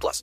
plus.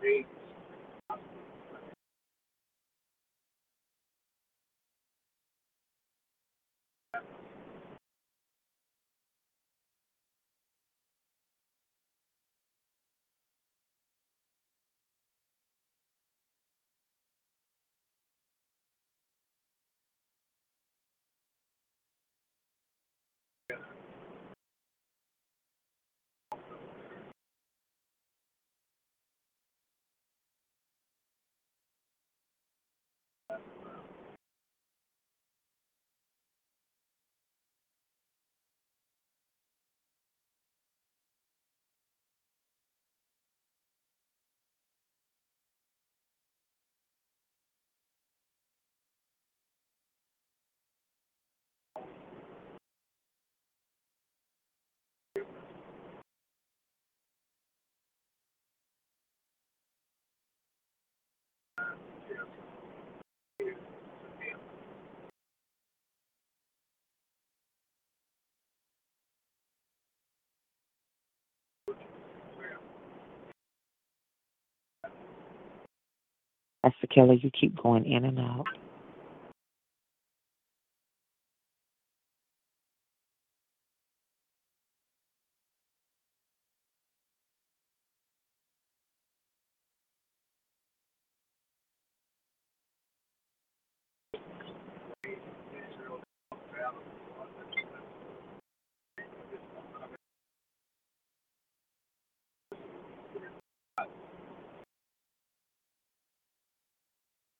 States Pastor Keller, you keep going in and out.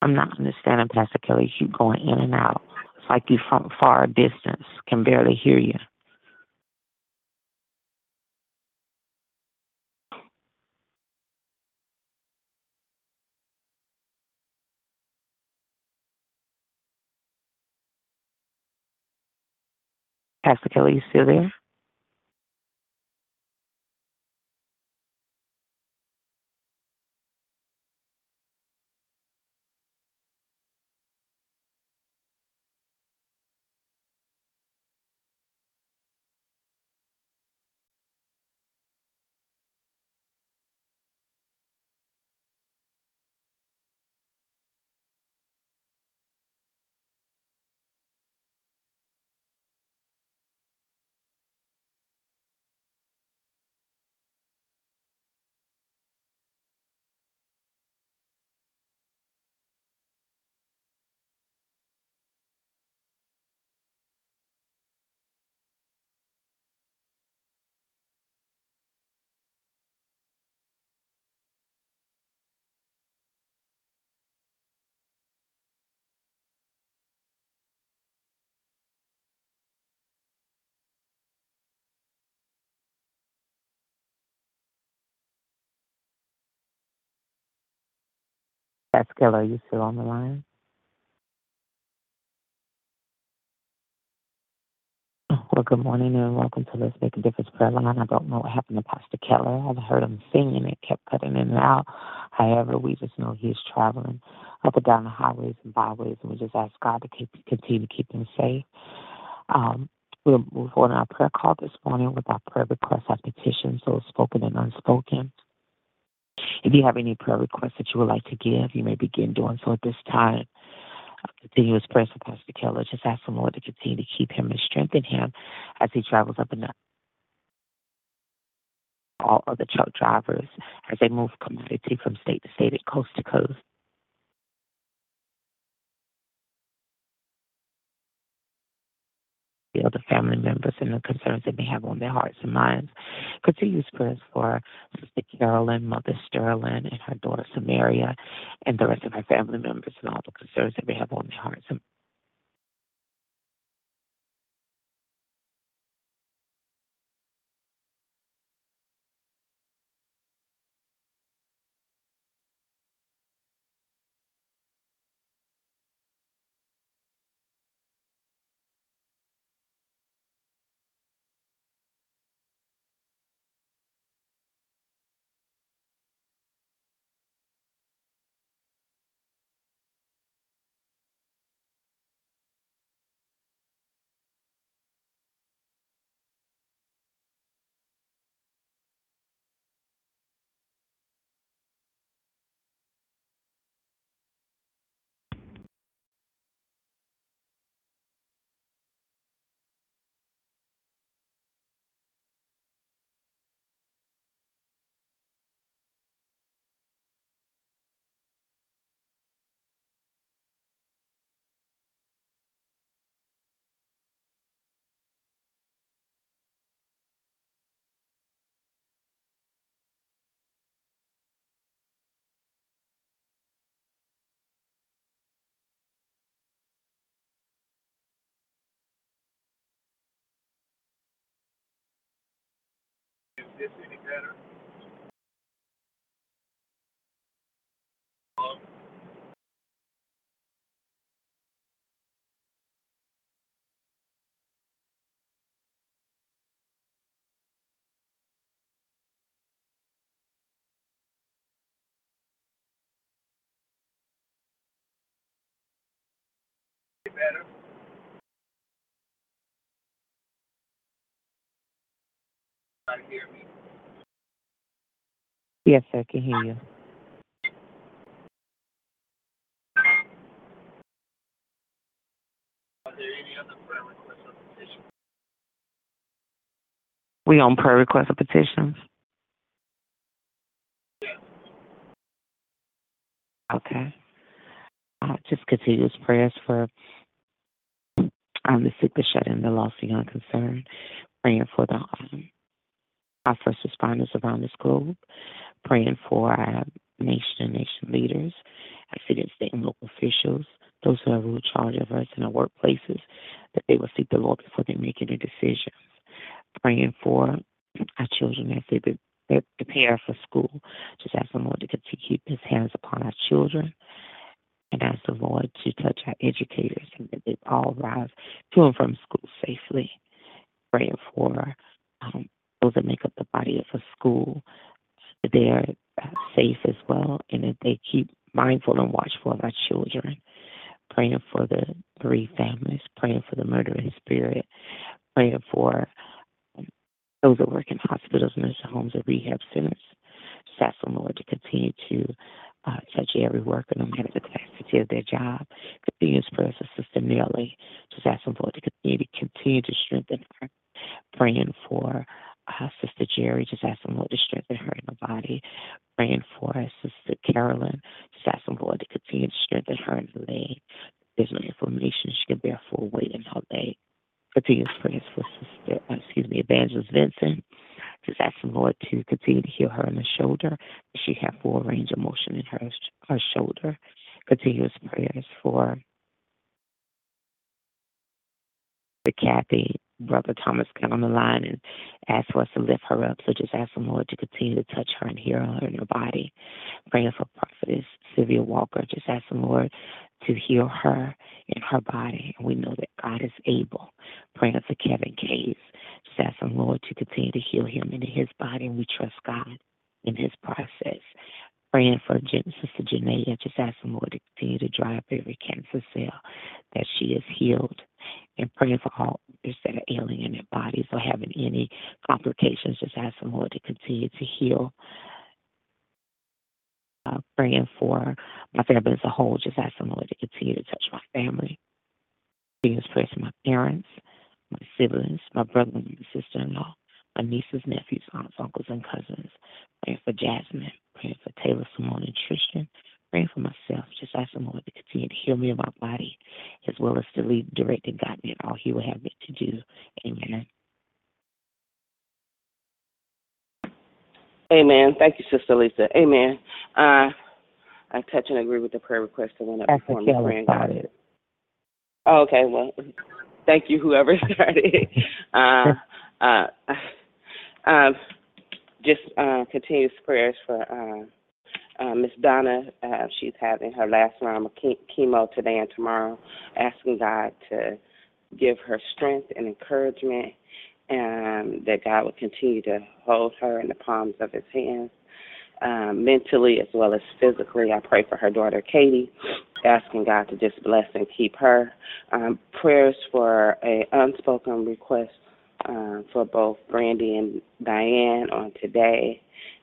I'm not Keller. You going in and out. It's like you from far distance can barely hear you. Pastor Keller, you still there? Keller, are you still on the line? Well, good morning and welcome to Let's Make a Difference prayer line. I don't know what happened to Pastor Keller. I've heard him singing. And it kept cutting in and out. However, we just know he's traveling up and down the highways and byways, and we just ask God to keep, continue to keep him safe. Um, we'll move on our prayer call this morning with our prayer requests, our petitions, those spoken and unspoken. If you have any prayer requests that you would like to give, you may begin doing so at this time. Uh, continuous prayers for Pastor Keller. Just ask the Lord to continue to keep him and strengthen him as he travels up and down. All other truck drivers as they move commodity from state to state and coast to coast. The other family members and the concerns that they may have on their hearts and minds. Continuous prayers for Sister Carolyn, Mother Sterling, and her daughter Samaria, and the rest of her family members and all the concerns that they have on their hearts and this any better. Better. Try to hear me. Yes, sir, I can hear you. We on prayer requests or petitions? Okay. Uh, just continuous prayers for um, the sick, the shut in, the lost, the unconcerned. Praying for the um, our first responders around this globe. Praying for our nation and nation leaders, our city and state and local officials, those who have rule charge of us in our workplaces, that they will seek the Lord before they make any decisions. Praying for our children as they they prepare for school. Just ask the Lord to continue to keep his hands upon our children and ask the Lord to touch our educators and that they all rise to and from school safely. Praying for um, those that make up the body of a school, that they are uh, safe as well and that they keep mindful and watchful of our children. Praying for the three families, praying for the murdering spirit, praying for um, those that work in hospitals, nursing homes, and rehab centers. Just ask the Lord to continue to uh, touch every worker, no matter the capacity of their job. Continuous prayers for Sister Nellie. Just ask the Lord to continue to continue to strengthen her. Praying for uh, Sister Jerry, just ask the Lord to strengthen her in the body. Praying for Sister Carolyn, just ask the Lord to continue to strengthen her in the leg. There's no inflammation; she can bear full weight in her leg. Continuous prayers for Sister, uh, excuse me, Evangelist Vincent. Just ask the Lord to continue to heal her in the shoulder. She have full range of motion in her her shoulder. Continuous prayers for the Kathy, Brother Thomas got on the line and asked for us to lift her up. So just ask the Lord to continue to touch her and heal her in her body. Praying for Prophetess Sylvia Walker. Just ask the Lord to heal her in her body. And we know that God is able. Praying for Kevin Case. Just ask the Lord to continue to heal him in his body. And we trust God in his process. Praying for Sister Janaea. Just ask the Lord to continue to dry up every cancer cell that she is healed and praying for all that are ailing in their bodies or having any complications. Just ask the Lord to continue to heal uh, praying for my family as a whole, just ask the Lord to continue to touch my family. Praying prayers for my parents, my siblings, my brother and my sister in law, my nieces, nephews, aunts, uncles, and cousins. Praying for Jasmine, praying for Taylor, Simone, and Tristan. Praying for myself, just ask the Lord to continue to heal me in my body, as well as to lead, direct, and me in all He will have me to do. Amen. Amen. Thank you, Sister Lisa. Amen. Uh, I touch and agree with the prayer request that went up Pastor before me. Praying God. started. Oh, okay. Well, thank you, whoever started. uh, uh, um, just uh, continuous prayers for uh, Miss Donna. Uh, she's having her last round of chemo today and tomorrow. Asking God to give her strength and encouragement, and that God would continue to hold her in the palms of His hands. Um, mentally as well as physically, I pray for her daughter Katie, asking God to just bless and keep her. Um, prayers for a unspoken request uh, for both Brandy and Diane on today,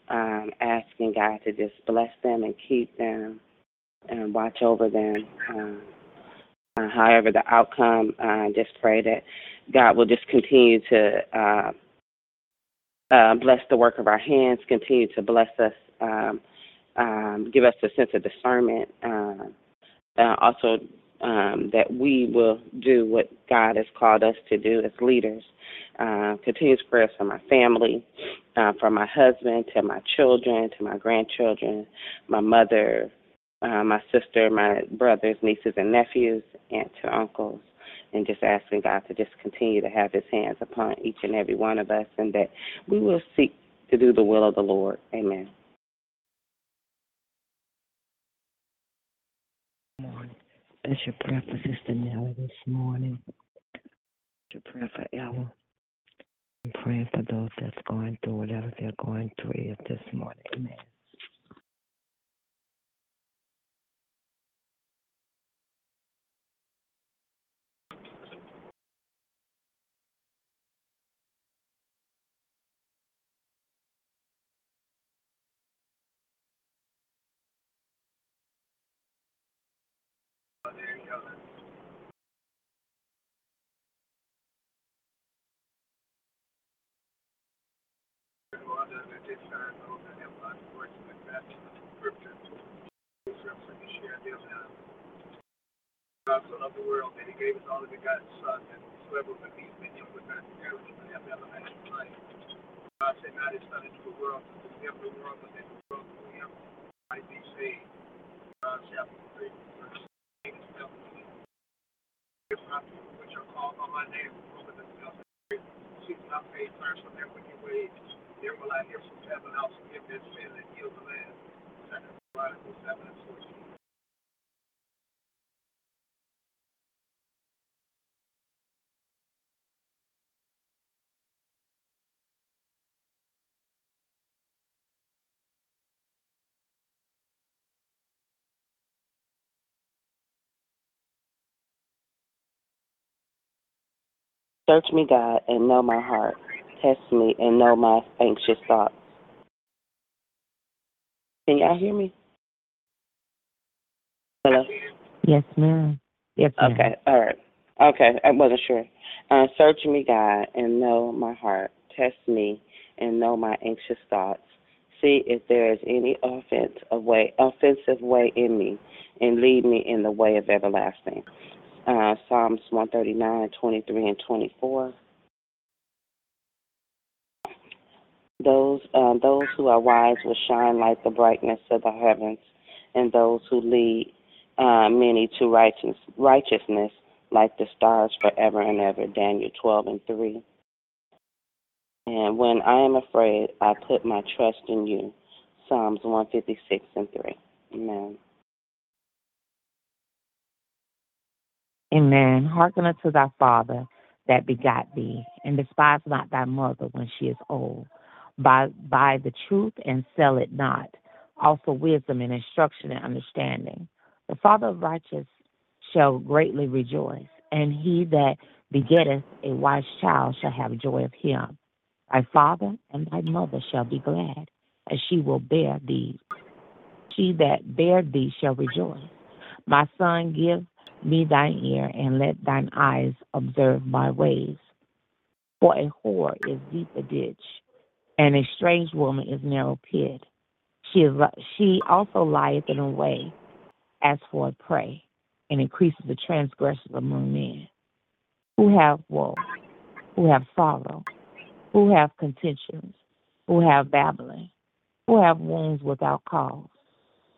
um, asking God to just bless them and keep them and watch over them. Um, uh, however, the outcome, uh, just pray that God will just continue to uh, uh, bless the work of our hands, continue to bless us, um, um, give us a sense of discernment. Uh, uh, also, um, that we will do what God has called us to do as leaders. Uh, continuous prayers for my family, uh, for my husband, to my children, to my grandchildren, my mother, uh, my sister, my brothers, nieces, and nephews, and to uncles. And just asking God to just continue to have His hands upon each and every one of us, and that we will seek to do the will of the Lord. Amen. That's your prayer for Sister Nellie this morning. Your prayer for Ella. Praying for those that's going through whatever they're going through this morning. Amen. God so loved the world that gave his only begotten Son, that whosoever believes in him would not perish but have everlasting life. God sent not his Son into the world to condemn the world, but that the world through him might be saved. John chapter 3, verse 8 and 17. If my people which are called by my name will humble themselves and pray, seek my face, turn from their wicked ways, will I hear from heaven, I'll forgive and heal the land. Second Chronicles 7 and 14. Search me, God, and know my heart. Test me and know my anxious thoughts. Can y'all hear me? Hello? Yes, ma'am. Yes, ma'am. Okay, all right. Okay, I wasn't sure. Uh, search me, God, and know my heart. Test me and know my anxious thoughts. See if there is any offense of way, offensive way in me, and lead me in the way of everlasting. Uh, Psalms 139, 23, and 24. Those uh, those who are wise will shine like the brightness of the heavens, and those who lead uh, many to righteous, righteousness like the stars forever and ever. Daniel 12 and 3. And when I am afraid, I put my trust in you. Psalms 156 and 3. Amen. Amen. Hearken unto thy father that begot thee, and despise not thy mother when she is old. Buy, buy the truth and sell it not. Also wisdom and instruction and understanding. The father of righteous shall greatly rejoice, and he that begetteth a wise child shall have joy of him. Thy father and thy mother shall be glad, as she will bear thee. she that bare thee shall rejoice. My son, give me thine ear, and let thine eyes observe my ways. For a whore is deep a ditch, and a strange woman is narrow pit. She is she also lieth in a way as for a prey, and increases the transgressors among men, who have woe, who have sorrow, who have contentions, who have babbling, who have wounds without cause,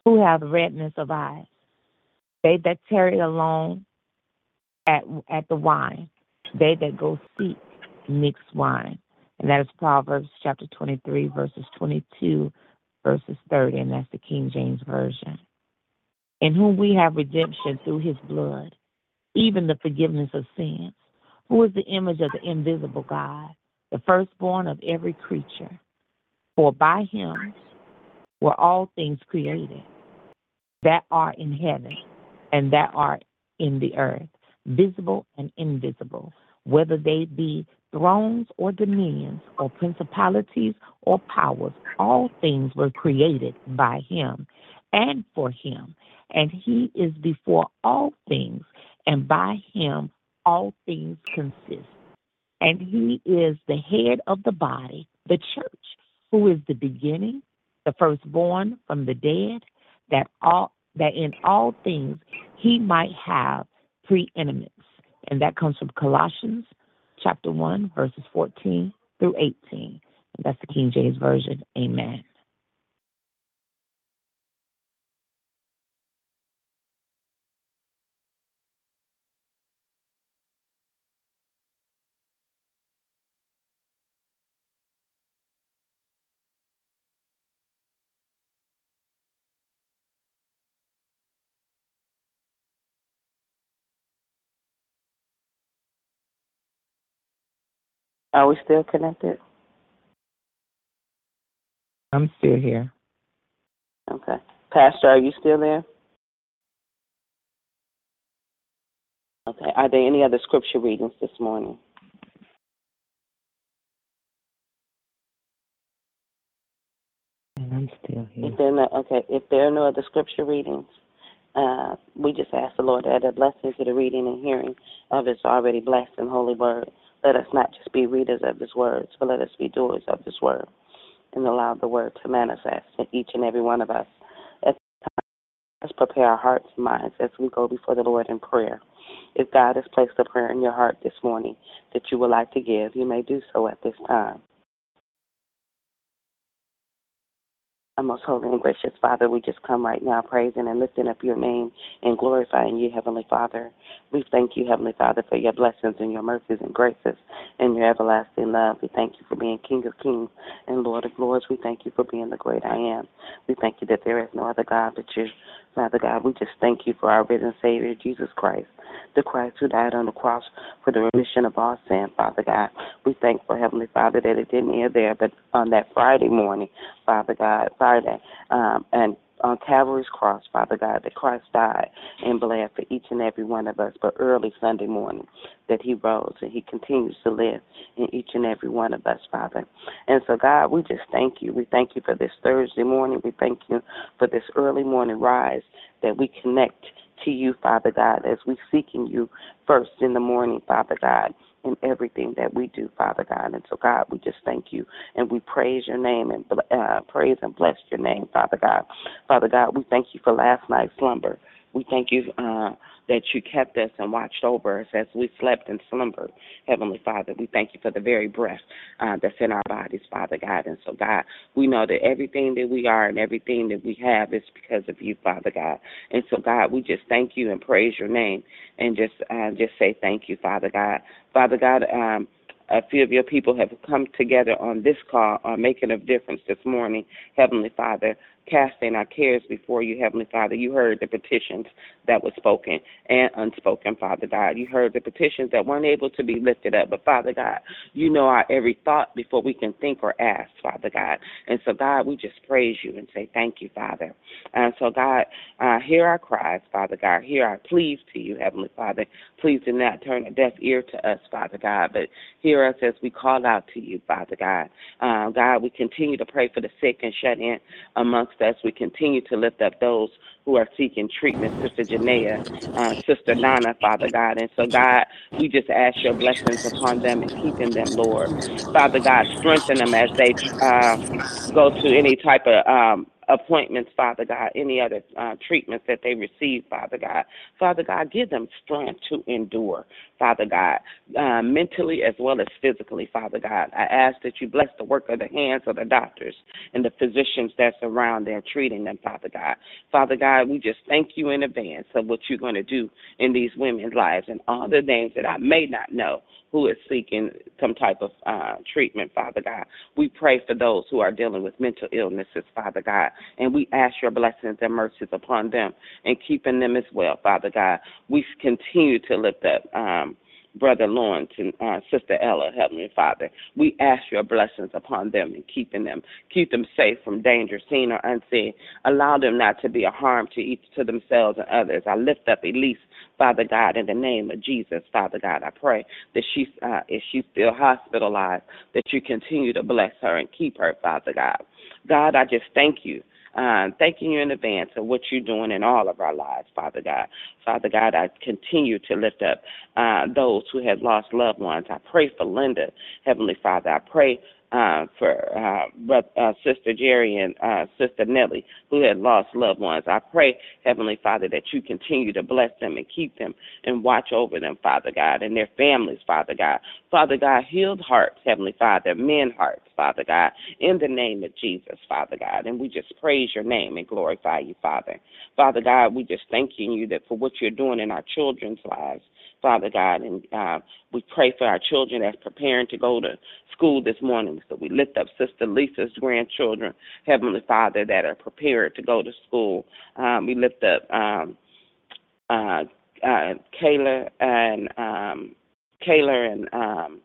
who have redness of eyes. They that tarry alone at at the wine, they that go seek mixed wine. And that is Proverbs chapter 23, verses 22, verses 30, and that's the King James Version. In whom we have redemption through his blood, even the forgiveness of sins, who is the image of the invisible God, the firstborn of every creature. For by him were all things created that are in heaven and that are in the earth, visible and invisible, whether they be thrones or dominions or principalities or powers, all things were created by him and for him. And he is before all things, and by him all things consist. And he is the head of the body, the church, who is the beginning, the firstborn from the dead, that all that in all things he might have preeminence. And that comes from Colossians chapter 1, verses 14 through 18. And that's the King James Version. Amen. Are we still connected? I'm still here. Okay. Pastor, are you still there? Okay. Are there any other scripture readings this morning? And I'm still here. If there no, okay, if there are no other scripture readings, uh, we just ask the Lord to add a blessing to the reading and hearing of His already blessed and holy word. Let us not just be readers of His words, but let us be doers of His word, and allow the word to manifest in each and every one of us. At this time, let's prepare our hearts and minds as we go before the Lord in prayer. If God has placed a prayer in your heart this morning that you would like to give, you may do so at this time. Our most holy and gracious Father, we just come right now praising and lifting up your name and glorifying you, Heavenly Father. We thank you, Heavenly Father, for your blessings and your mercies and graces and your everlasting love. We thank you for being King of Kings and Lord of Lords. We thank you for being the great I am. We thank you that there is no other God but you. Father God, we just thank you for our risen Savior, Jesus Christ, the Christ who died on the cross for the remission of our sin, Father God. We thank for Heavenly Father that it didn't end there, but on that Friday morning, Father God, Friday, um, and on Calvary's cross, Father God, that Christ died and bled for each and every one of us, but early Sunday morning that he rose and he continues to live in each and every one of us, Father. And so, God, we just thank you. We thank you for this Thursday morning. We thank you for this early morning rise that we connect to you, Father God, as we seeking you first in the morning, Father God in everything that we do, Father God. And so, God, we just thank you and we praise your name and uh, praise and bless your name, Father God. Father God, we thank you for last night's slumber. We thank you uh, that you kept us and watched over us as we slept and slumbered, Heavenly Father. We thank you for the very breath uh, that's in our bodies, Father God. And so, God, we know that everything that we are and everything that we have is because of you, Father God. And so, God, we just thank you and praise your name and just uh, just say thank you, Father God. Father God, um, a few of your people have come together on this call on making a difference this morning, Heavenly Father casting our cares before you, Heavenly Father. You heard the petitions that were spoken and unspoken, Father God. You heard the petitions that weren't able to be lifted up. But, Father God, you know our every thought before we can think or ask, Father God. And so, God, we just praise you and say thank you, Father. And so, God, uh, hear our cries, Father God. Hear our pleas to you, Heavenly Father. Please do not turn a deaf ear to us, Father God, but hear us as we call out to you, Father God. Uh, God, we continue to pray for the sick and shut in amongst as we continue to lift up those who are seeking treatment, Sister Janaea, uh, Sister Nana, Father God. And so, God, we just ask your blessings upon them and keeping them, Lord. Father God, strengthen them as they uh, go to any type of um, appointments, Father God, any other uh, treatments that they receive, Father God. Father God, give them strength to endure, Father God, uh, mentally as well as physically, Father God. I ask that you bless the work of the hands of the doctors and the physicians that's around there treating them, Father God. Father God, we just thank you in advance of what you're going to do in these women's lives and all the names that I may not know who is seeking some type of uh, treatment, Father God. We pray for those who are dealing with mental illnesses, Father God, and we ask your blessings and mercies upon them and keeping them as well, Father God. We continue to lift up. Um, Brother Lawrence and uh, Sister Ella, Heavenly Father. We ask your blessings upon them and keeping them, keep them safe from danger, seen or unseen. Allow them not to be a harm to each to themselves and others. I lift up Elise, Father God, in the name of Jesus, Father God. I pray that she, uh, if she's still hospitalized, that you continue to bless her and keep her, Father God. God, I just thank you um, thanking you in advance of what you're doing in all of our lives, Father God. Father God, I continue to lift up uh, those who have lost loved ones. I pray for Linda, Heavenly Father. I pray uh, for uh, brother, uh, Sister Jerry and uh, Sister Nellie, who had lost loved ones. I pray, Heavenly Father, that you continue to bless them and keep them and watch over them, Father God, and their families, Father God. Father God, healed hearts, Heavenly Father, men hearts, Father God, in the name of Jesus, Father God. And we just praise your name and glorify you, Father. Father God, we just thanking you that for what you're doing in our children's lives. Father God. And uh, we pray for our children that's preparing to go to school this morning. So we lift up Sister Lisa's grandchildren, Heavenly Father, that are prepared to go to school. Um, we lift up um, uh, uh, Kayla and um, Kayla and um,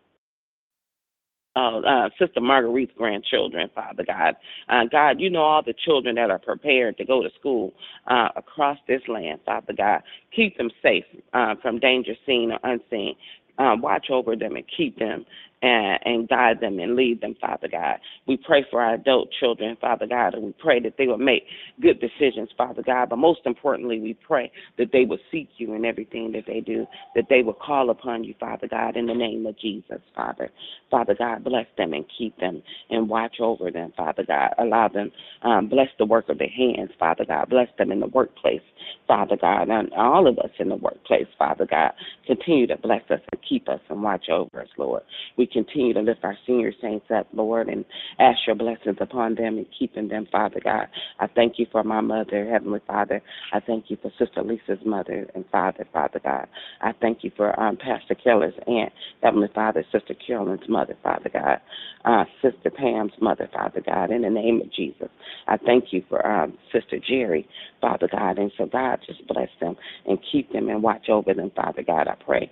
uh, uh, Sister Marguerite's grandchildren, Father God. Uh, God, you know all the children that are prepared to go to school uh, across this land, Father God. Keep them safe uh, from danger seen or unseen. Uh, watch over them and keep them and, and guide them and lead them, Father God. We pray for our adult children, Father God, and we pray that they will make good decisions, Father God. But most importantly, we pray that they will seek you in everything that they do, that they will call upon you, Father God, in the name of Jesus, Father. Father God, bless them and keep them and watch over them, Father God. Allow them, um, bless the work of their hands, Father God. Bless them in the workplace, Father God, and all of us in the workplace, Father God. Continue to bless us and keep us and watch over us, Lord. We continue to lift our senior saints up, Lord, and ask your blessings upon them and keeping them, Father God. I thank you for my mother, Heavenly Father. I thank you for Sister Lisa's mother and father, Father God. I thank you for um, Pastor Keller's aunt, Heavenly Father, Sister Carolyn's mother, Father God, uh, Sister Pam's mother, Father God, in the name of Jesus. I thank you for um, Sister Jerry, Father God. And so, God, just bless them and keep them and watch over them, Father God. I pray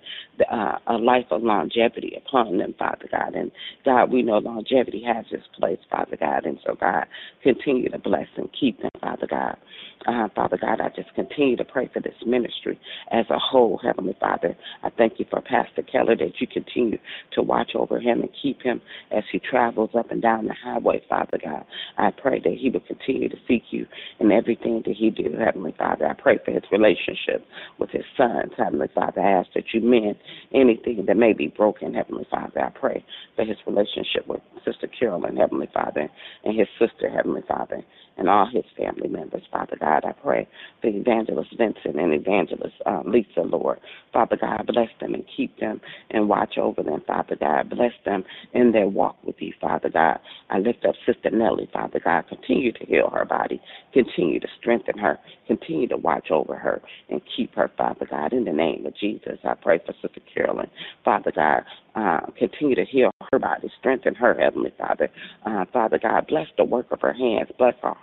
uh, a life of longevity upon them, Father God. And God, we know longevity has its place, Father God. And so, God, continue to bless and keep them, Father God. Uh, Father God, I just continue to pray for this ministry as a whole, Heavenly Father. I thank you for Pastor Keller that you continue to watch over him and keep him as he travels up and down the highway, Father God. I pray that he will continue to seek you in everything that he do, Heavenly Father. I pray for his relationship with his sons, Heavenly Father. I ask that you mend anything that may be broken, Heavenly Father. I pray for his relationship with Sister Carolyn, Heavenly Father, and his sister, Heavenly Father, and all his family members, Father God. I pray for Evangelist Vincent and Evangelist um, Lisa, Lord. Father God, bless them and keep them and watch over them, Father God. Bless them in their walk with you, Father God. I lift up Sister Nellie, Father God. Continue to heal her body. Continue to strengthen her. Continue to watch over her and keep her, Father God. In the name of Jesus, I pray for Sister Carolyn, Father God. Uh, continue to heal her body, strengthen her, Heavenly Father. Uh, Father God, bless the work of her hands, bless her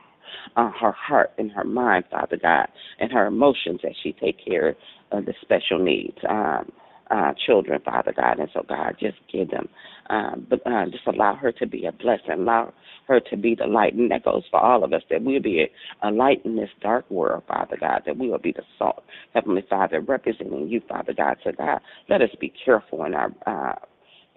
uh, her heart and her mind, Father God, and her emotions as she take care of the special needs um, uh, children, Father God. And so, God, just give them, um, but uh, just allow her to be a blessing, allow her to be the light, and that goes for all of us. That we'll be a, a light in this dark world, Father God. That we will be the salt, Heavenly Father, representing you, Father God. So, God, let us be careful in our. Uh,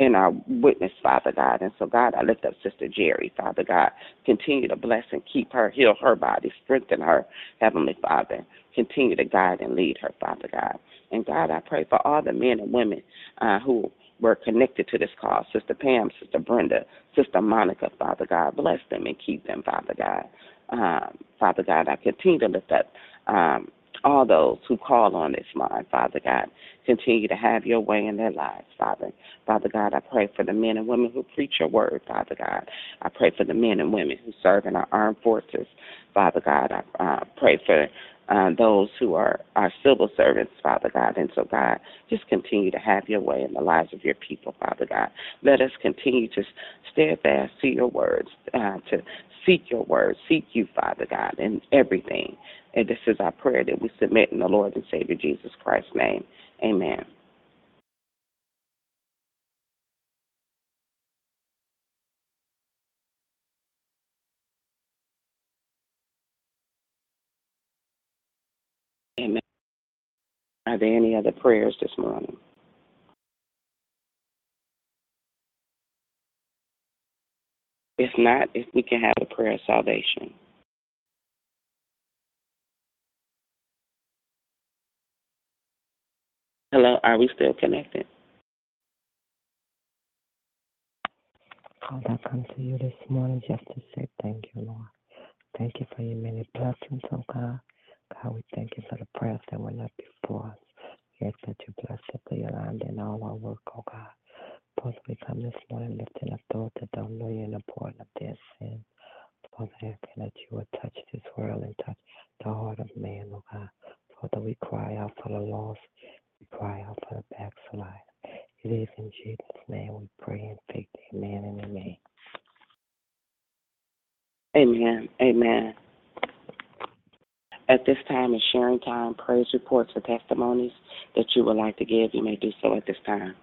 in our witness, Father God. And so, God, I lift up Sister Jerry, Father God. Continue to bless and keep her, heal her body, strengthen her, Heavenly Father. Continue to guide and lead her, Father God. And God, I pray for all the men and women uh, who were connected to this call Sister Pam, Sister Brenda, Sister Monica, Father God. Bless them and keep them, Father God. Um, Father God, I continue to lift up um, all those who call on this line, Father God. Continue to have your way in their lives, Father. Father God, I pray for the men and women who preach your word, Father God. I pray for the men and women who serve in our armed forces, Father God. I uh, pray for uh, those who are our civil servants, Father God. And so, God, just continue to have your way in the lives of your people, Father God. Let us continue to steadfast to your words, uh, to seek your words, seek you, Father God, in everything. And this is our prayer that we submit in the Lord and Savior Jesus Christ's name. Amen. Amen. Are there any other prayers this morning? If not, if we can have a prayer of salvation. Hello, are we still connected? Lord, I come to you this morning just to say thank you, Lord. Thank you for your many blessings, oh God. God, we thank you for the prayers that went up before us. We ask that you bless the prayer line and all our work, oh God. Father, we come this morning lifting up those that don't know you and the pardon of their sin. Father, asking that you would touch this world and touch the heart of man, oh God. Father, we cry out for the lost. We cry out for the backslider. It is in Jesus' name we pray and faith. Amen and amen. Amen. Amen. At this time is sharing time, praise reports, or testimonies that you would like to give. You may do so at this time.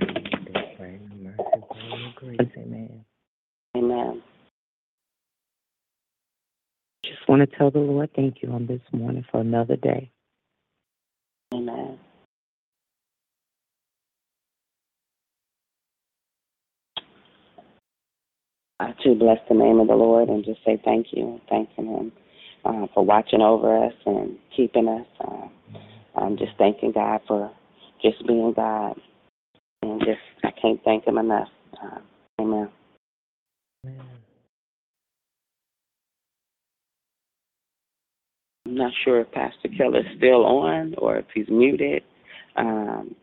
Pray in mercy, glory, and grace. Amen. Amen. Just want to tell the Lord thank you on this morning for another day. Amen. I too bless the name of the Lord and just say thank you, and thanking Him uh, for watching over us and keeping us. Uh, I'm just thanking God for just being God, and just I can't thank Him enough. Uh, amen. Amen. I'm not sure if Pastor Keller's still on or if he's muted. Um,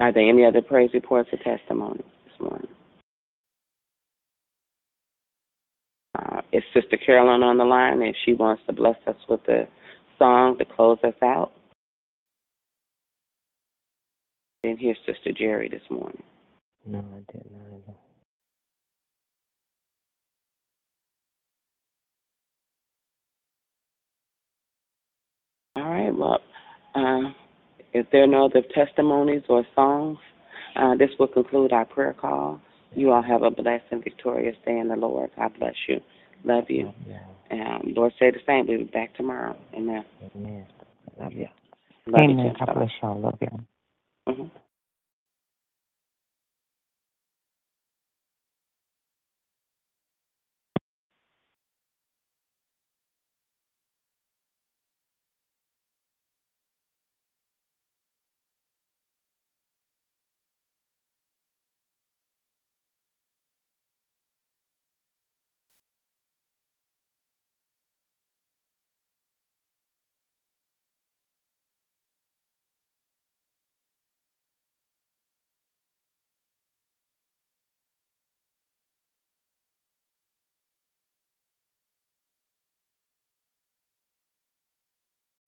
are there any other praise reports or testimonies this morning? Uh, is Sister Carolyn on the line and she wants to bless us with a song to close us out? Then here's Sister Jerry this morning. No, I did not. either. All right, well, uh, if there are no other testimonies or songs, uh, this will conclude our prayer call. You all have a blessed and victorious day in the Lord. God bless you. Love you. Yeah. Um, Lord say the same. We'll be back tomorrow. Amen. Amen. Love you. Love Amen. you. God bless y'all. Love you. hmm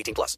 18 plus.